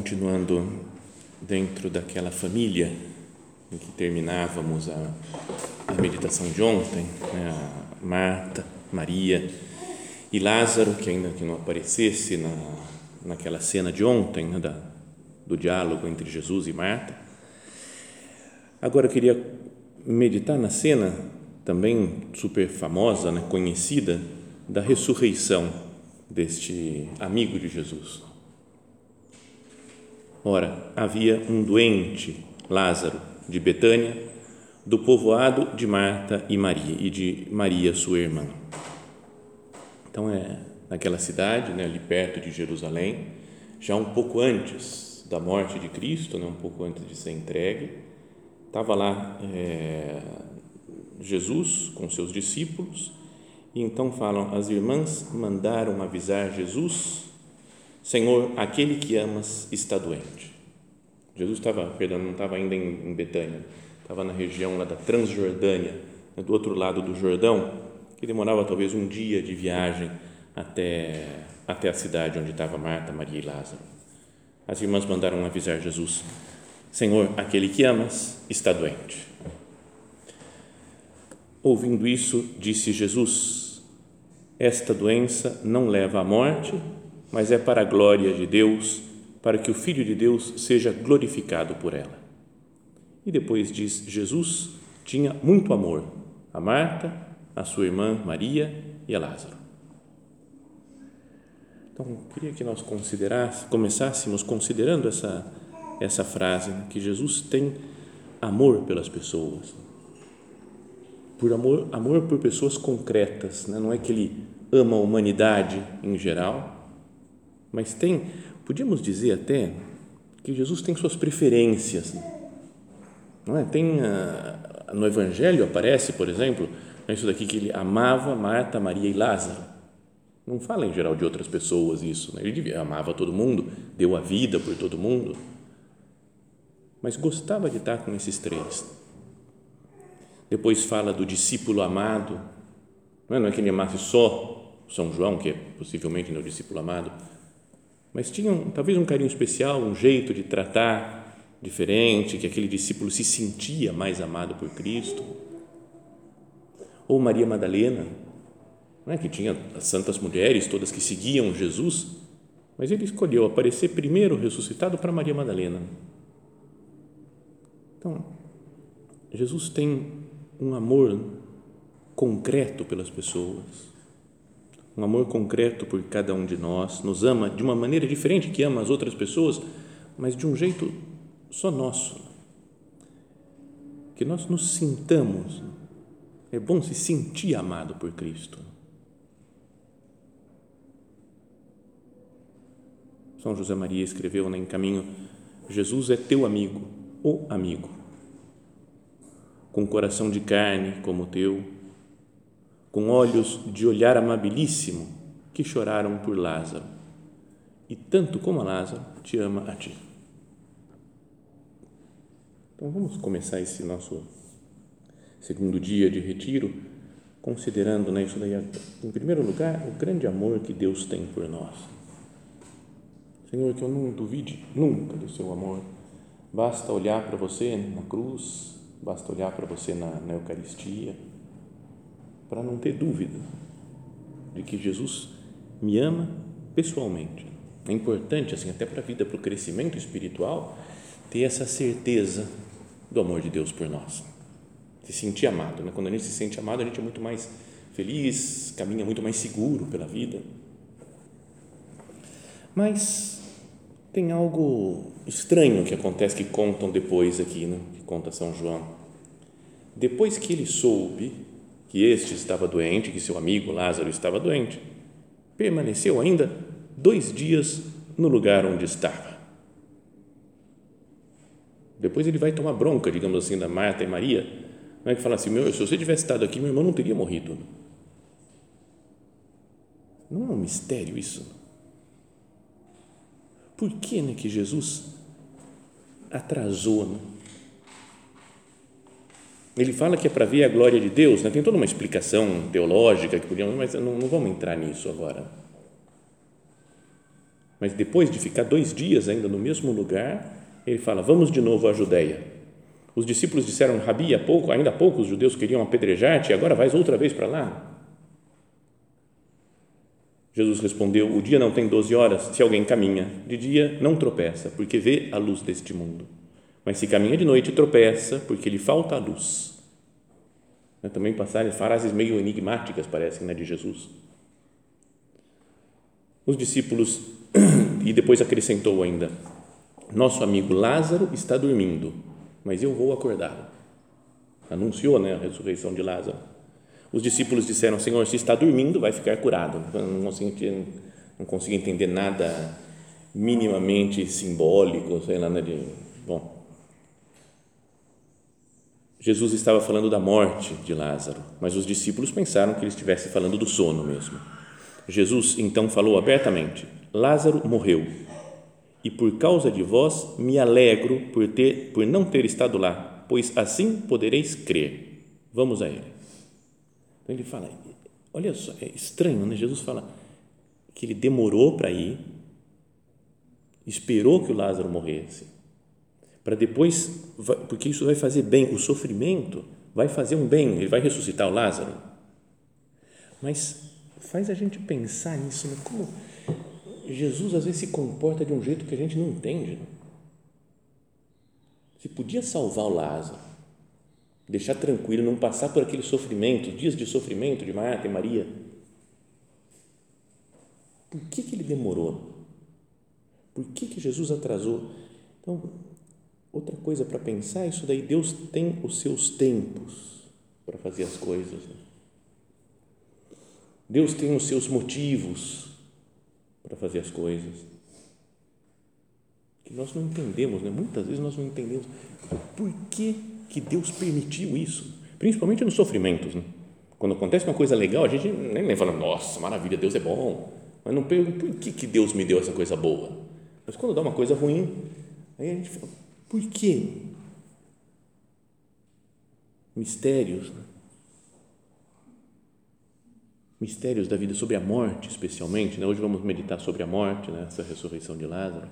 continuando dentro daquela família em que terminávamos a, a meditação de ontem, né? a Marta, Maria e Lázaro, que ainda que não aparecesse na, naquela cena de ontem, né? da, do diálogo entre Jesus e Marta. Agora eu queria meditar na cena também super famosa, né? conhecida, da ressurreição deste amigo de Jesus Ora, havia um doente, Lázaro, de Betânia, do povoado de Marta e Maria e de Maria, sua irmã. Então, é naquela cidade, né, ali perto de Jerusalém, já um pouco antes da morte de Cristo, né, um pouco antes de ser entregue, estava lá é, Jesus com seus discípulos e então falam: as irmãs mandaram avisar Jesus Senhor, aquele que amas está doente. Jesus estava, perdão, não estava ainda em, Betânia, estava na região lá da Transjordânia, né, do outro lado do Jordão, que demorava talvez um dia de viagem até, até a cidade onde estava Marta, Maria e Lázaro. As irmãs mandaram avisar Jesus: Senhor, aquele que amas está doente. Ouvindo isso, disse Jesus: Esta doença não leva à morte, mas é para a glória de Deus, para que o Filho de Deus seja glorificado por ela. E depois diz: Jesus tinha muito amor a Marta, a sua irmã Maria e a Lázaro. Então, queria que nós começássemos considerando essa, essa frase, né, que Jesus tem amor pelas pessoas. Por amor, amor por pessoas concretas, né? não é que ele ama a humanidade em geral, mas tem, podíamos dizer até que Jesus tem suas preferências, não é? Tem a, no Evangelho aparece, por exemplo, é isso daqui que ele amava Marta, Maria e Lázaro. Não fala em geral de outras pessoas isso, né? ele amava todo mundo, deu a vida por todo mundo, mas gostava de estar com esses três. Depois fala do discípulo amado, não é, não é que ele amasse só São João, que é possivelmente não o discípulo amado, mas tinham talvez um carinho especial, um jeito de tratar diferente, que aquele discípulo se sentia mais amado por Cristo. Ou Maria Madalena, não é? que tinha as santas mulheres todas que seguiam Jesus, mas ele escolheu aparecer primeiro ressuscitado para Maria Madalena. Então, Jesus tem um amor concreto pelas pessoas um amor concreto por cada um de nós, nos ama de uma maneira diferente que ama as outras pessoas, mas de um jeito só nosso. Que nós nos sintamos. É bom se sentir amado por Cristo. São José Maria escreveu né, em caminho: Jesus é teu amigo, o amigo, com coração de carne como o teu com olhos de olhar amabilíssimo, que choraram por Lázaro. E tanto como a Lázaro, te ama a ti. Então vamos começar esse nosso segundo dia de retiro, considerando né, isso daí, em primeiro lugar, o grande amor que Deus tem por nós. Senhor, que eu não duvide nunca do seu amor. Basta olhar para você na cruz, basta olhar para você na, na Eucaristia para não ter dúvida de que Jesus me ama pessoalmente. É importante, assim, até para a vida, para o crescimento espiritual, ter essa certeza do amor de Deus por nós. Se sentir amado. Né? Quando a gente se sente amado, a gente é muito mais feliz, caminha muito mais seguro pela vida. Mas tem algo estranho que acontece que contam depois aqui, né? que conta São João. Depois que ele soube que este estava doente, que seu amigo Lázaro estava doente, permaneceu ainda dois dias no lugar onde estava. Depois ele vai tomar bronca, digamos assim, da Marta e Maria, né, que fala assim: meu, se você tivesse estado aqui, meu irmão não teria morrido. Não é um mistério isso? Por que, né, que Jesus atrasou? Né? Ele fala que é para ver a glória de Deus, né? tem toda uma explicação teológica que podíamos, mas não, não vamos entrar nisso agora. Mas depois de ficar dois dias ainda no mesmo lugar, ele fala: Vamos de novo à Judéia. Os discípulos disseram: Rabi, há pouco, ainda há pouco os judeus queriam apedrejar-te, agora vais outra vez para lá. Jesus respondeu: O dia não tem doze horas se alguém caminha. De dia não tropeça, porque vê a luz deste mundo. Mas se caminha de noite, tropeça, porque lhe falta a luz. Né, também passaram frases meio enigmáticas, parecem, né, de Jesus. Os discípulos, e depois acrescentou ainda: Nosso amigo Lázaro está dormindo, mas eu vou acordá-lo. Anunciou né, a ressurreição de Lázaro. Os discípulos disseram: Senhor, se está dormindo, vai ficar curado. Não consigo, não consigo entender nada minimamente simbólico, sei lá, né, de, bom. Jesus estava falando da morte de Lázaro, mas os discípulos pensaram que ele estivesse falando do sono mesmo. Jesus então falou abertamente: Lázaro morreu, e por causa de vós me alegro por ter por não ter estado lá, pois assim podereis crer. Vamos a ele. Então ele fala, olha só, é estranho, né? Jesus fala que ele demorou para ir, esperou que o Lázaro morresse, para depois, porque isso vai fazer bem, o sofrimento vai fazer um bem, ele vai ressuscitar o Lázaro. Mas faz a gente pensar nisso, né? como Jesus às vezes se comporta de um jeito que a gente não entende. Né? Se podia salvar o Lázaro, deixar tranquilo, não passar por aquele sofrimento, dias de sofrimento de Marta e Maria. Por que, que ele demorou? Por que, que Jesus atrasou? Então, outra coisa para pensar, isso daí, Deus tem os seus tempos para fazer as coisas. Né? Deus tem os seus motivos para fazer as coisas. Que nós não entendemos, né? muitas vezes nós não entendemos por que que Deus permitiu isso, principalmente nos sofrimentos. Né? Quando acontece uma coisa legal, a gente nem, nem fala, nossa, maravilha, Deus é bom. Mas não pergunta por que, que Deus me deu essa coisa boa. Mas quando dá uma coisa ruim, aí a gente fala, por quê? Mistérios. Né? Mistérios da vida sobre a morte, especialmente. Né? Hoje vamos meditar sobre a morte, né? essa ressurreição de Lázaro.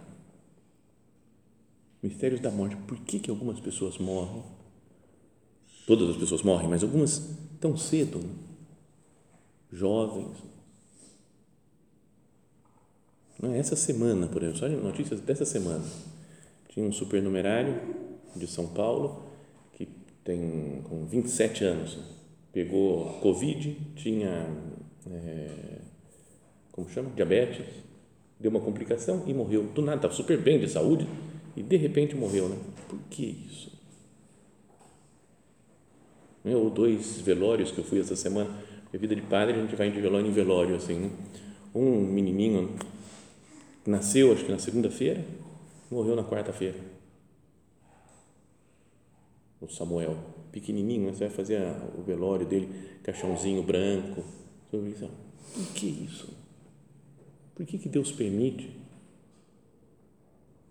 Mistérios da morte. Por que, que algumas pessoas morrem? Todas as pessoas morrem, mas algumas tão cedo, né? jovens. Essa semana, por exemplo, só notícias dessa semana. Tinha um supernumerário de São Paulo que tem com 27 anos, pegou Covid, tinha, é, como chama? Diabetes, deu uma complicação e morreu. Do nada, estava super bem de saúde e de repente morreu, né? Por que isso? né? ou dois velórios que eu fui essa semana. A vida de padre, a gente vai de velório em velório, assim. Né? Um menininho nasceu, acho que na segunda-feira, morreu na quarta-feira. O Samuel, pequenininho, né? você vai fazer o velório dele, caixãozinho branco. Por que isso? Por que, que Deus permite?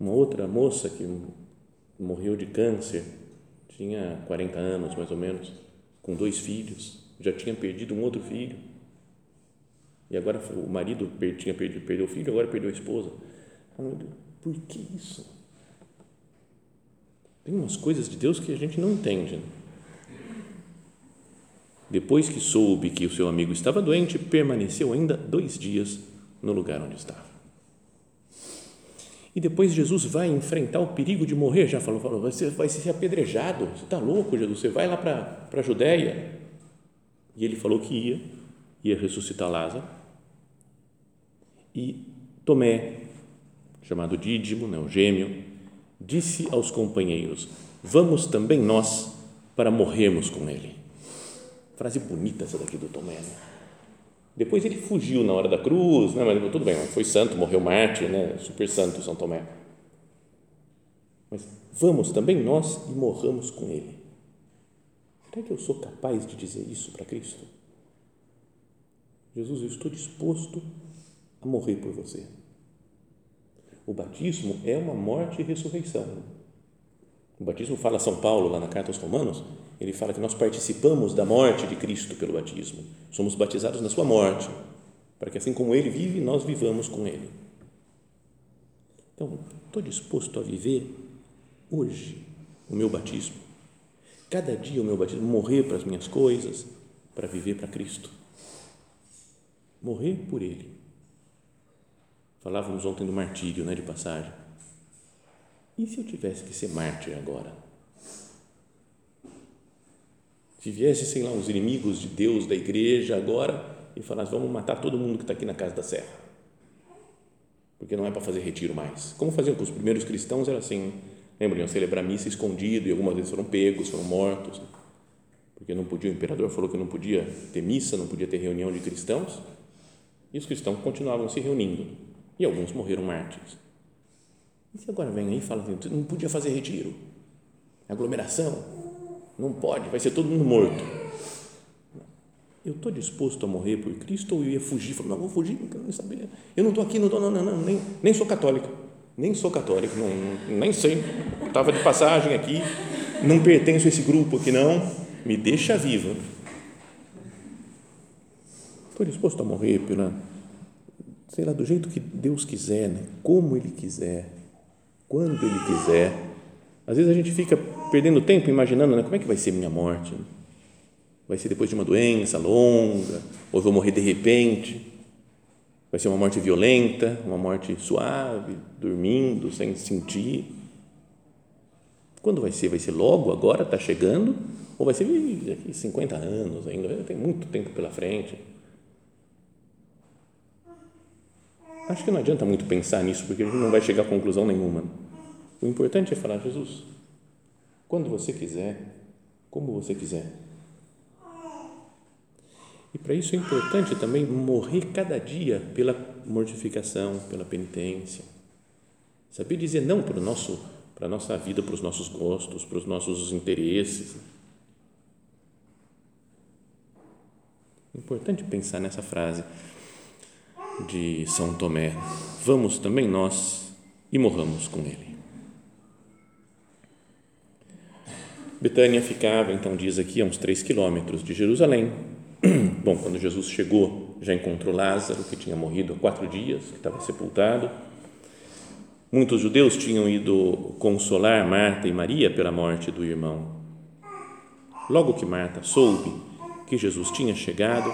Uma outra moça que morreu de câncer, tinha 40 anos mais ou menos, com dois filhos, já tinha perdido um outro filho. E agora o marido tinha perdido, perdeu o filho, agora perdeu a esposa. Por que isso? Tem umas coisas de Deus que a gente não entende. Né? Depois que soube que o seu amigo estava doente, permaneceu ainda dois dias no lugar onde estava. E depois Jesus vai enfrentar o perigo de morrer. Já falou, falou você vai ser apedrejado. Você está louco, Jesus? Você vai lá para a Judéia. E ele falou que ia, ia ressuscitar Lázaro. E Tomé, chamado Dídimo, né, o gêmeo, disse aos companheiros: Vamos também nós para morrermos com ele. Frase bonita essa daqui do Tomé. Né? Depois ele fugiu na hora da cruz, né? mas tudo bem, foi santo, morreu mártir, né? super santo São Tomé. Mas vamos também nós e morramos com ele. Será que eu sou capaz de dizer isso para Cristo? Jesus, eu estou disposto a morrer por você. O batismo é uma morte e ressurreição. O batismo fala São Paulo lá na carta aos Romanos, ele fala que nós participamos da morte de Cristo pelo batismo. Somos batizados na sua morte, para que assim como ele vive, nós vivamos com ele. Então, estou disposto a viver hoje o meu batismo. Cada dia o meu batismo, morrer para as minhas coisas, para viver para Cristo. Morrer por Ele. Falávamos ontem do martírio, né, de passagem. E se eu tivesse que ser mártir agora? Se viesse, sei lá, os inimigos de Deus, da igreja agora e falasse, vamos matar todo mundo que está aqui na casa da serra. Porque não é para fazer retiro mais. Como faziam com os primeiros cristãos, era assim, lembram, iam celebrar missa escondido e algumas vezes foram pegos, foram mortos. Porque não podia, o imperador falou que não podia ter missa, não podia ter reunião de cristãos. E os cristãos continuavam se reunindo. E alguns morreram mártires. E se agora vem aí e fala assim, não podia fazer retiro? Aglomeração? Não pode, vai ser todo mundo morto. Eu estou disposto a morrer por Cristo ou eu ia fugir? Não, vou fugir, não quero nem saber. Eu não estou aqui, não estou, não, não, não, nem, nem sou católico. Nem sou católico, não, nem sei. Estava de passagem aqui, não pertenço a esse grupo aqui, não. Me deixa viva. Estou disposto a morrer pela, sei lá, do jeito que Deus quiser, né? como Ele quiser, quando Ele quiser. Às vezes a gente fica perdendo tempo imaginando né, como é que vai ser minha morte. Vai ser depois de uma doença longa, ou vou morrer de repente. Vai ser uma morte violenta, uma morte suave, dormindo, sem sentir. Quando vai ser? Vai ser logo, agora, está chegando? Ou vai ser daqui 50 anos ainda? Tem muito tempo pela frente. Acho que não adianta muito pensar nisso, porque a gente não vai chegar a conclusão nenhuma. O importante é falar, Jesus, quando você quiser, como você quiser. E para isso é importante também morrer cada dia pela mortificação, pela penitência. Saber dizer não para, o nosso, para a nossa vida, para os nossos gostos, para os nossos interesses. Importante pensar nessa frase de São Tomé: vamos também nós e morramos com ele. Betânia ficava, então diz aqui, a uns três quilômetros de Jerusalém. Bom, quando Jesus chegou, já encontrou Lázaro, que tinha morrido há quatro dias, que estava sepultado. Muitos judeus tinham ido consolar Marta e Maria pela morte do irmão. Logo que Marta soube que Jesus tinha chegado,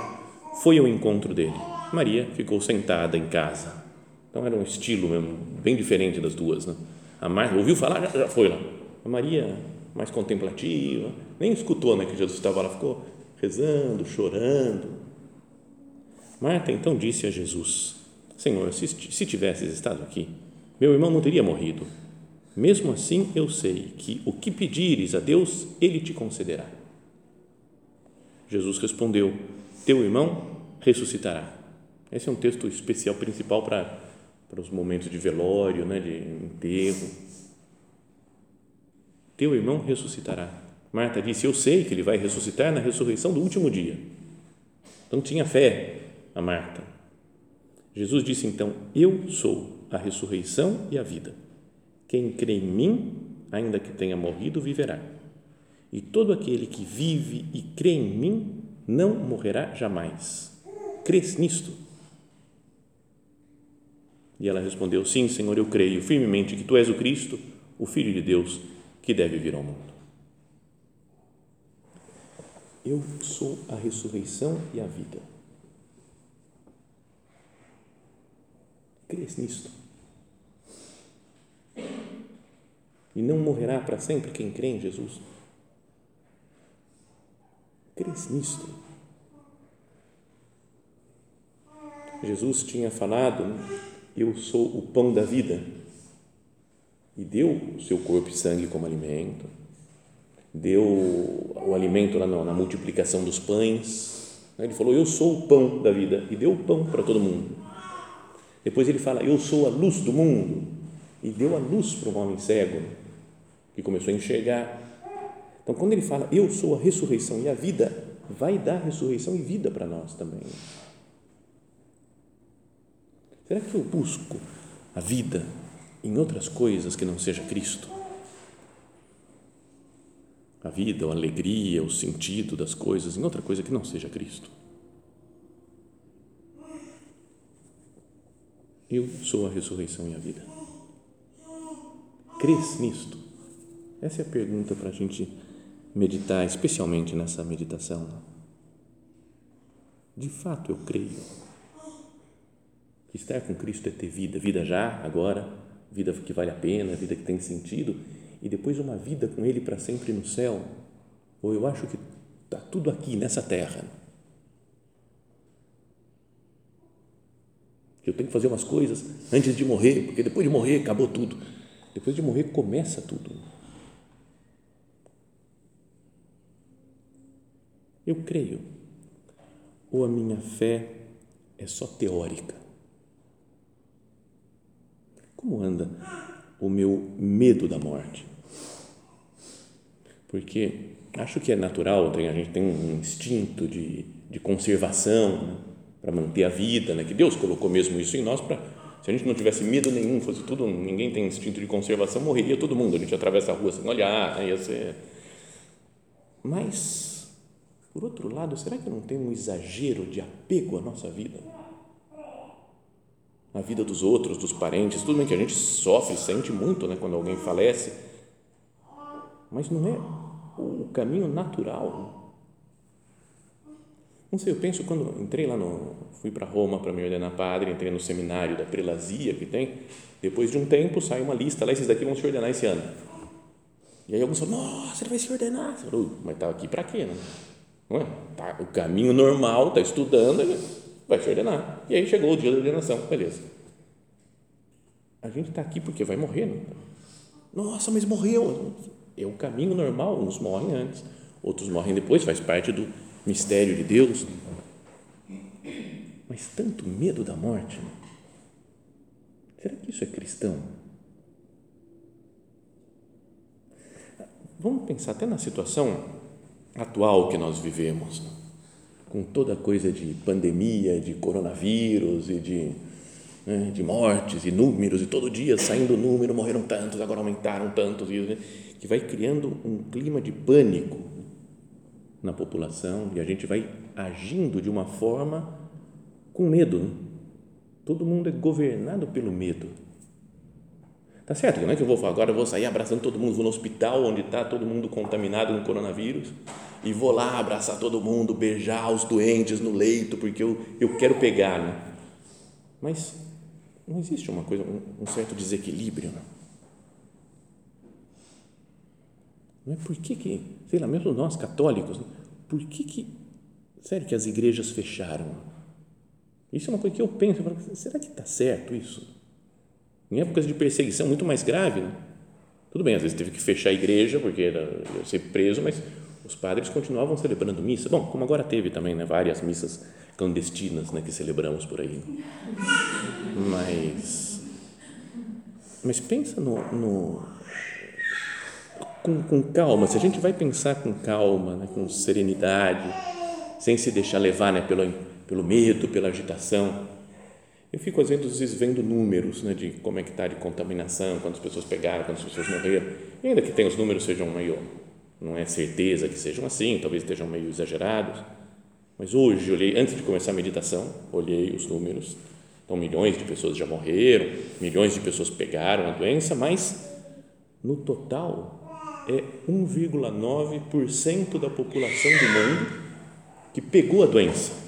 foi ao encontro dele. Maria ficou sentada em casa. Então era um estilo mesmo, bem diferente das duas. Né? A Marta ouviu falar, já, já foi lá. A Maria mais contemplativa, nem escutou né, que Jesus estava lá, ficou rezando, chorando. Marta então disse a Jesus: Senhor, se, se tivesses estado aqui, meu irmão não teria morrido. Mesmo assim, eu sei que o que pedires a Deus, Ele te concederá. Jesus respondeu: Teu irmão ressuscitará. Esse é um texto especial, principal para, para os momentos de velório, né, de enterro teu irmão ressuscitará. Marta disse: Eu sei que ele vai ressuscitar na ressurreição do último dia. Então tinha fé a Marta. Jesus disse então: Eu sou a ressurreição e a vida. Quem crê em mim, ainda que tenha morrido, viverá. E todo aquele que vive e crê em mim não morrerá jamais. Crês nisto? E ela respondeu: Sim, Senhor, eu creio firmemente que tu és o Cristo, o Filho de Deus que deve vir ao mundo. Eu sou a ressurreição e a vida. Crês nisto? E não morrerá para sempre quem crê em Jesus? Crês nisto? Jesus tinha falado: Eu sou o pão da vida, e deu o seu corpo e sangue como alimento, deu o alimento na, na multiplicação dos pães. Ele falou: Eu sou o pão da vida, e deu o pão para todo mundo. Depois ele fala: Eu sou a luz do mundo, e deu a luz para um homem cego, que começou a enxergar. Então, quando ele fala: Eu sou a ressurreição e a vida, vai dar ressurreição e vida para nós também. Será que eu busco a vida em outras coisas que não seja Cristo? A vida, a alegria, o sentido das coisas em outra coisa que não seja Cristo? Eu sou a ressurreição e a vida. Crês nisto? Essa é a pergunta para a gente meditar, especialmente nessa meditação. De fato, eu creio estar com Cristo é ter vida, vida já, agora, vida que vale a pena, vida que tem sentido, e depois uma vida com Ele para sempre no céu. Ou eu acho que está tudo aqui nessa terra. Eu tenho que fazer umas coisas antes de morrer, porque depois de morrer acabou tudo. Depois de morrer começa tudo. Eu creio. Ou a minha fé é só teórica? Como anda o meu medo da morte? Porque acho que é natural, a gente tem um instinto de, de conservação né? para manter a vida, né? que Deus colocou mesmo isso em nós para se a gente não tivesse medo nenhum, fosse tudo, ninguém tem instinto de conservação, morreria todo mundo. A gente atravessa a rua sem olhar, né? ia ser. Mas, por outro lado, será que não tem um exagero de apego à nossa vida? Na vida dos outros, dos parentes, tudo bem que a gente sofre, sente muito né, quando alguém falece, mas não é o caminho natural. Não sei, eu penso quando entrei lá no, fui para Roma para me ordenar padre, entrei no seminário da prelazia que tem, depois de um tempo sai uma lista lá, esses daqui vão se ordenar esse ano. E aí alguns falam, nossa, ele vai se ordenar. Falo, mas está aqui para quê, né? Não é? Tá, o caminho normal, está estudando, vai se ordenar. E aí chegou o dia da ordenação, beleza. A gente está aqui porque vai morrer. Não? Nossa, mas morreu. É o caminho normal, uns morrem antes, outros morrem depois, faz parte do mistério de Deus. Mas tanto medo da morte. Será que isso é cristão? Vamos pensar até na situação atual que nós vivemos com toda coisa de pandemia, de coronavírus e de, né, de mortes e números, e todo dia saindo número, morreram tantos, agora aumentaram tantos, né, que vai criando um clima de pânico na população e a gente vai agindo de uma forma com medo. Né? Todo mundo é governado pelo medo. Tá certo, não é que eu vou agora eu vou sair abraçando todo mundo, vou no hospital onde está todo mundo contaminado com coronavírus e vou lá abraçar todo mundo, beijar os doentes no leito, porque eu, eu quero pegar. Né? Mas não existe uma coisa, um, um certo desequilíbrio. Não? não é por que, que, sei lá, mesmo nós católicos, né? por que, que, sério que as igrejas fecharam? Isso é uma coisa que eu penso, será que está certo isso? Em épocas de perseguição muito mais grave, né? tudo bem, às vezes teve que fechar a igreja porque era, ser preso, mas os padres continuavam celebrando missa. Bom, como agora teve também né, várias missas clandestinas né, que celebramos por aí. Mas, mas pensa no, no com, com, calma. Se a gente vai pensar com calma, né, com serenidade, sem se deixar levar né, pelo, pelo medo, pela agitação. Eu fico às vezes vendo números né, de como é que está de contaminação, quantas pessoas pegaram, quantas pessoas morreram. E ainda que tem os números sejam meio não é certeza que sejam assim, talvez estejam meio exagerados, mas hoje, olhei, antes de começar a meditação, olhei os números, então milhões de pessoas já morreram, milhões de pessoas pegaram a doença, mas no total é 1,9% da população do mundo que pegou a doença,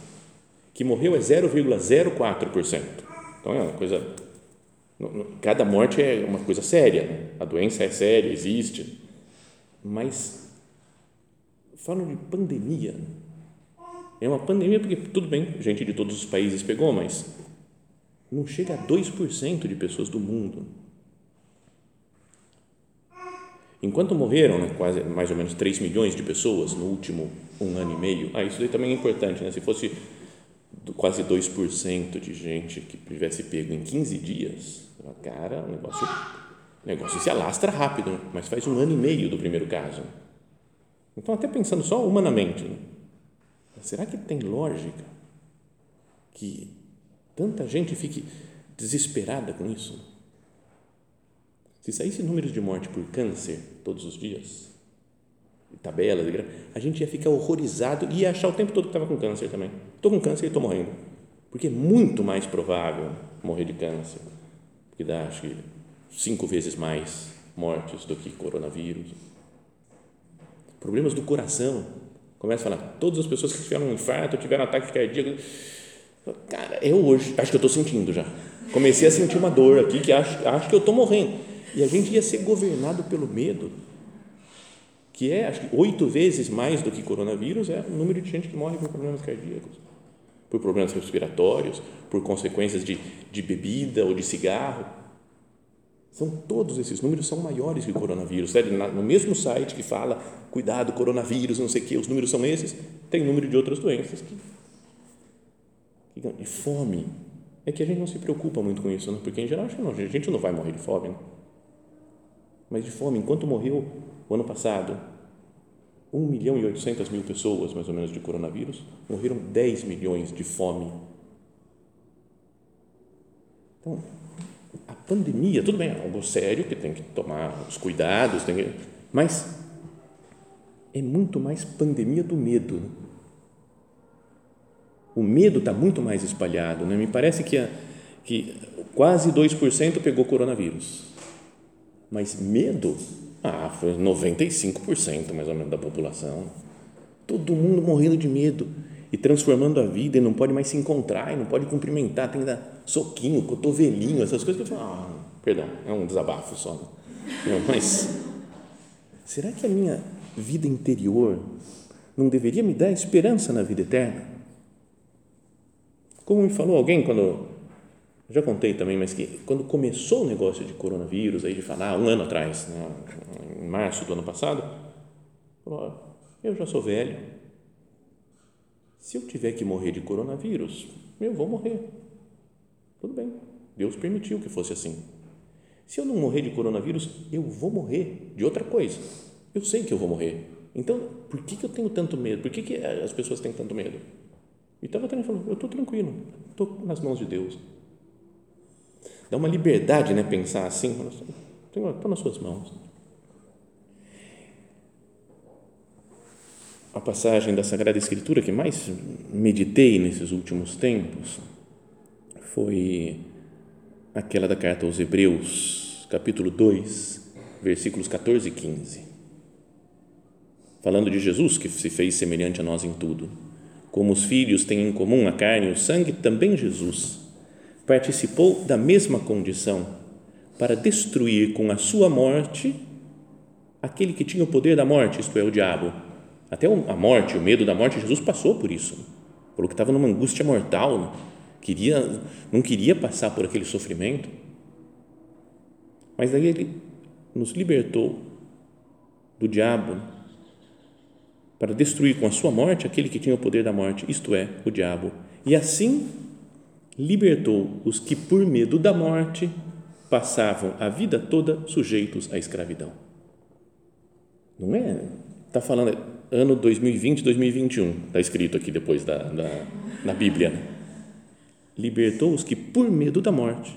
que morreu é 0,04%. Então é uma coisa Cada morte é uma coisa séria, né? a doença é séria, existe, mas falam de pandemia. É uma pandemia porque, tudo bem, gente de todos os países pegou, mas não chega a 2% de pessoas do mundo. Enquanto morreram né, quase mais ou menos 3 milhões de pessoas no último um ano e meio, ah, isso daí também é importante, né? se fosse quase 2% de gente que tivesse pego em 15 dias, cara, o negócio, negócio se alastra rápido, mas faz um ano e meio do primeiro caso. Então, até pensando só humanamente, né? será que tem lógica que tanta gente fique desesperada com isso? Se saísse números de morte por câncer todos os dias, tabelas, a gente ia ficar horrorizado e ia achar o tempo todo que estava com câncer também. Estou com câncer e estou morrendo. Porque é muito mais provável morrer de câncer, que dá, acho que, cinco vezes mais mortes do que coronavírus. Problemas do coração. Começa a falar, todas as pessoas que tiveram um infarto, tiveram ataque cardíaco. Cara, é hoje, acho que eu estou sentindo já. Comecei a sentir uma dor aqui que acho, acho que eu estou morrendo. E a gente ia ser governado pelo medo que é, acho que oito vezes mais do que coronavírus, é o número de gente que morre por problemas cardíacos, por problemas respiratórios, por consequências de, de bebida ou de cigarro. São todos esses números são maiores que o coronavírus. No mesmo site que fala cuidado, coronavírus, não sei o que, os números são esses, tem número de outras doenças que e fome é que a gente não se preocupa muito com isso, né? porque em geral a gente não vai morrer de fome, né? Mas de fome, enquanto morreu o ano passado, 1 milhão e 800 mil pessoas, mais ou menos, de coronavírus, morreram 10 milhões de fome. Então, a pandemia, tudo bem, é algo sério que tem que tomar os cuidados, tem que, mas é muito mais pandemia do medo. O medo está muito mais espalhado. Né? Me parece que, a, que quase 2% pegou coronavírus, mas medo ah, foi 95% mais ou menos da população. Todo mundo morrendo de medo e transformando a vida e não pode mais se encontrar e não pode cumprimentar, tem que dar soquinho, cotovelinho, essas coisas que eu falo, ah, perdão, é um desabafo só. Não, mas será que a minha vida interior não deveria me dar esperança na vida eterna? Como me falou alguém quando já contei também, mas que quando começou o negócio de coronavírus, aí de falar, um ano atrás, né, em março do ano passado, falou, eu já sou velho, se eu tiver que morrer de coronavírus, eu vou morrer. Tudo bem, Deus permitiu que fosse assim. Se eu não morrer de coronavírus, eu vou morrer de outra coisa. Eu sei que eu vou morrer. Então, por que, que eu tenho tanto medo? Por que, que as pessoas têm tanto medo? E estava falando, eu estou tranquilo, estou nas mãos de Deus Dá uma liberdade, né? Pensar assim, Senhor, estou nas suas mãos. A passagem da Sagrada Escritura que mais meditei nesses últimos tempos foi aquela da carta aos Hebreus, capítulo 2, versículos 14 e 15. Falando de Jesus que se fez semelhante a nós em tudo. Como os filhos têm em comum a carne e o sangue, também Jesus participou da mesma condição para destruir com a sua morte aquele que tinha o poder da morte, isto é, o diabo. Até a morte, o medo da morte, Jesus passou por isso. Falou que estava numa angústia mortal, queria, não queria passar por aquele sofrimento. Mas daí ele nos libertou do diabo para destruir com a sua morte aquele que tinha o poder da morte, isto é, o diabo. E assim libertou os que, por medo da morte, passavam a vida toda sujeitos à escravidão. Não é? Está falando ano 2020, 2021, está escrito aqui depois da, da, na Bíblia. Né? Libertou os que, por medo da morte,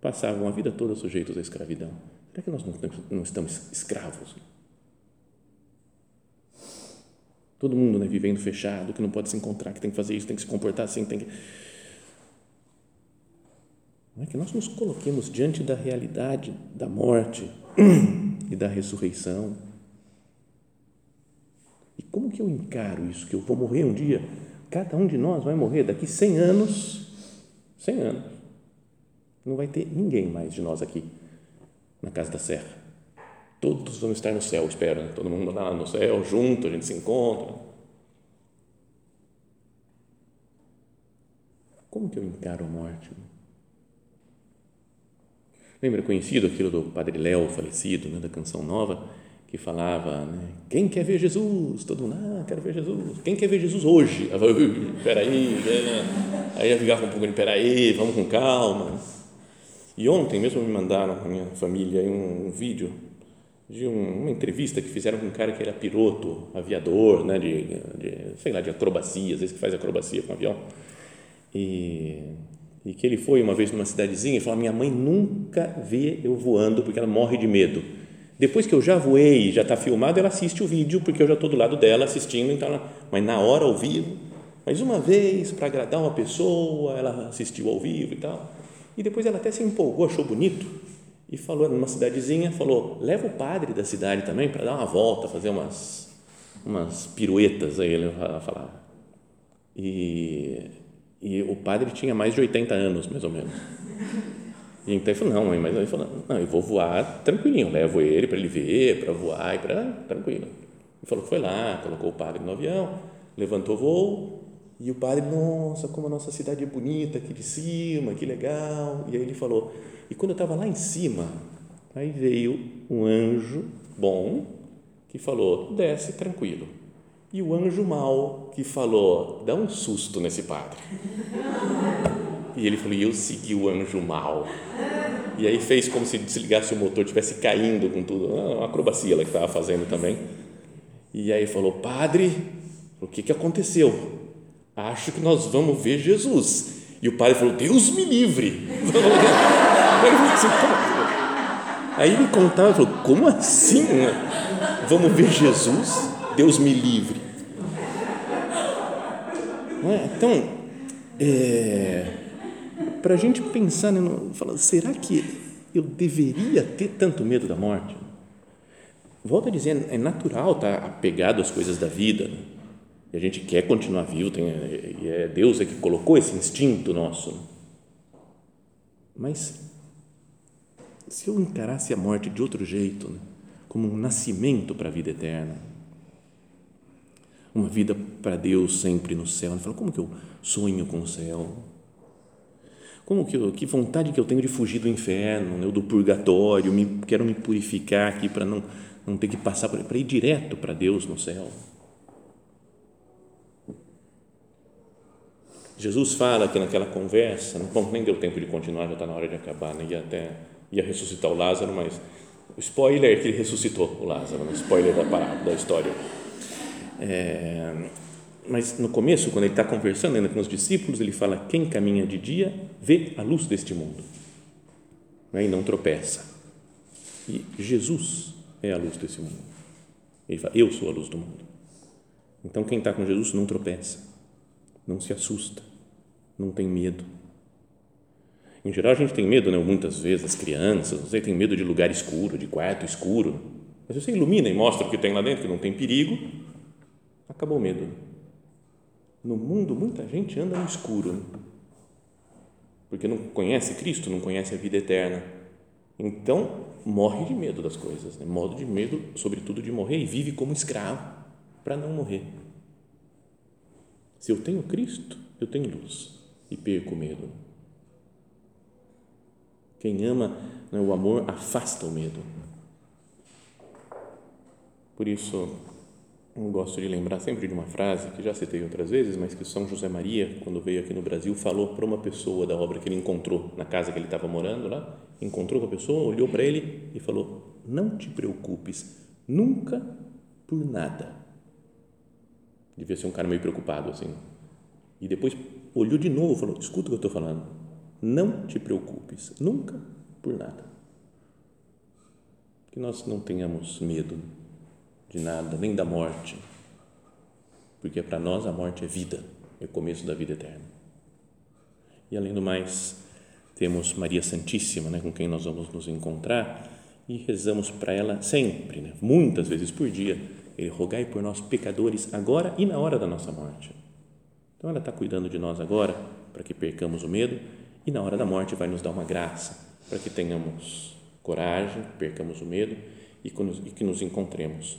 passavam a vida toda sujeitos à escravidão. Será que nós não, não estamos escravos? Todo mundo né, vivendo fechado, que não pode se encontrar, que tem que fazer isso, tem que se comportar assim, tem que é que nós nos coloquemos diante da realidade da morte e da ressurreição. E como que eu encaro isso? Que eu vou morrer um dia? Cada um de nós vai morrer daqui 100 anos. 100 anos. não vai ter ninguém mais de nós aqui na casa da Serra. Todos vão estar no céu, espero, né? todo mundo lá no céu, junto, a gente se encontra. Como que eu encaro a morte? Lembra conhecido aquilo do Padre Léo falecido, né, da canção nova, que falava, né, quem quer ver Jesus? Todo mundo, ah, quero ver Jesus. Quem quer ver Jesus hoje? Falava, peraí, né? aí eu ficava um pouco de, peraí, vamos com calma. E ontem mesmo me mandaram, a minha família, um, um vídeo de um, uma entrevista que fizeram com um cara que era piloto, aviador, né, de, de sei lá, de acrobacia, às vezes que faz acrobacia com avião. E e que ele foi uma vez numa cidadezinha e falou: Minha mãe nunca vê eu voando porque ela morre de medo. Depois que eu já voei já está filmado, ela assiste o vídeo porque eu já estou do lado dela assistindo, então ela, mas na hora ao vivo, mais uma vez para agradar uma pessoa, ela assistiu ao vivo e tal. E depois ela até se empolgou, achou bonito e falou numa cidadezinha, falou: leva o padre da cidade também para dar uma volta, fazer umas umas piruetas aí ele falava. E e o padre tinha mais de 80 anos, mais ou menos. E então ele falou, não, mãe, mas ele falou, não, eu vou voar tranquilinho, levo ele para ele ver, para voar e para tranquilo. Ele falou que foi lá, colocou o padre no avião, levantou o voo e o padre, nossa, como a nossa cidade é bonita aqui de cima, que legal. E aí ele falou, e quando eu estava lá em cima, aí veio um anjo bom que falou, desce tranquilo e o anjo mau que falou: dá um susto nesse padre. E ele falou: e eu segui o anjo mau. E aí fez como se desligasse o motor, estivesse caindo com tudo, uma acrobacia ela que estava fazendo também. E aí falou: Padre, o que, que aconteceu? Acho que nós vamos ver Jesus. E o padre falou: Deus me livre. Aí ele contava, falou: Como assim? Vamos ver Jesus? Deus me livre. É? Então, é, para a gente pensar, né, falar, será que eu deveria ter tanto medo da morte? Volto a dizer, é natural estar tá apegado às coisas da vida, né? e a gente quer continuar vivo, tem, e é Deus é que colocou esse instinto nosso. Mas se eu encarasse a morte de outro jeito, né? como um nascimento para a vida eterna, uma vida para Deus sempre no céu. Ele fala, como que eu sonho com o céu? Como que, eu, que vontade que eu tenho de fugir do inferno, né, do purgatório, me, quero me purificar aqui para não, não ter que passar, para ir direto para Deus no céu. Jesus fala que naquela conversa, bom, nem deu tempo de continuar, já está na hora de acabar, né? ia até ia ressuscitar o Lázaro, mas o spoiler é que ele ressuscitou o Lázaro, né? spoiler da parábola, da história. É, mas no começo, quando ele está conversando ainda com os discípulos, ele fala: quem caminha de dia vê a luz deste mundo né, e não tropeça. E Jesus é a luz desse mundo. Ele fala: eu sou a luz do mundo. Então, quem está com Jesus não tropeça, não se assusta, não tem medo. Em geral, a gente tem medo, né? muitas vezes, as crianças, você tem medo de lugar escuro, de quarto escuro. Mas você ilumina e mostra o que tem lá dentro, que não tem perigo, acabou o medo. No mundo, muita gente anda no escuro, porque não conhece Cristo, não conhece a vida eterna. Então, morre de medo das coisas, né? modo de medo, sobretudo, de morrer, e vive como escravo para não morrer. Se eu tenho Cristo, eu tenho luz e perco o medo. Quem ama né, o amor afasta o medo. Por isso, eu gosto de lembrar sempre de uma frase que já citei outras vezes, mas que São José Maria, quando veio aqui no Brasil, falou para uma pessoa da obra que ele encontrou na casa que ele estava morando lá, encontrou com a pessoa, olhou para ele e falou: "Não te preocupes nunca por nada". Devia ser um cara meio preocupado assim. E depois olhou de novo falou: "Escuta o que eu estou falando. Não te preocupes nunca por nada". Que nós não tenhamos medo de nada, nem da morte, porque para nós a morte é vida, é o começo da vida eterna. E além do mais, temos Maria Santíssima, né, com quem nós vamos nos encontrar e rezamos para ela sempre, né, muitas vezes por dia, ele rogai por nós pecadores agora e na hora da nossa morte. Então ela está cuidando de nós agora para que percamos o medo e na hora da morte vai nos dar uma graça para que tenhamos coragem, percamos o medo e que nos encontremos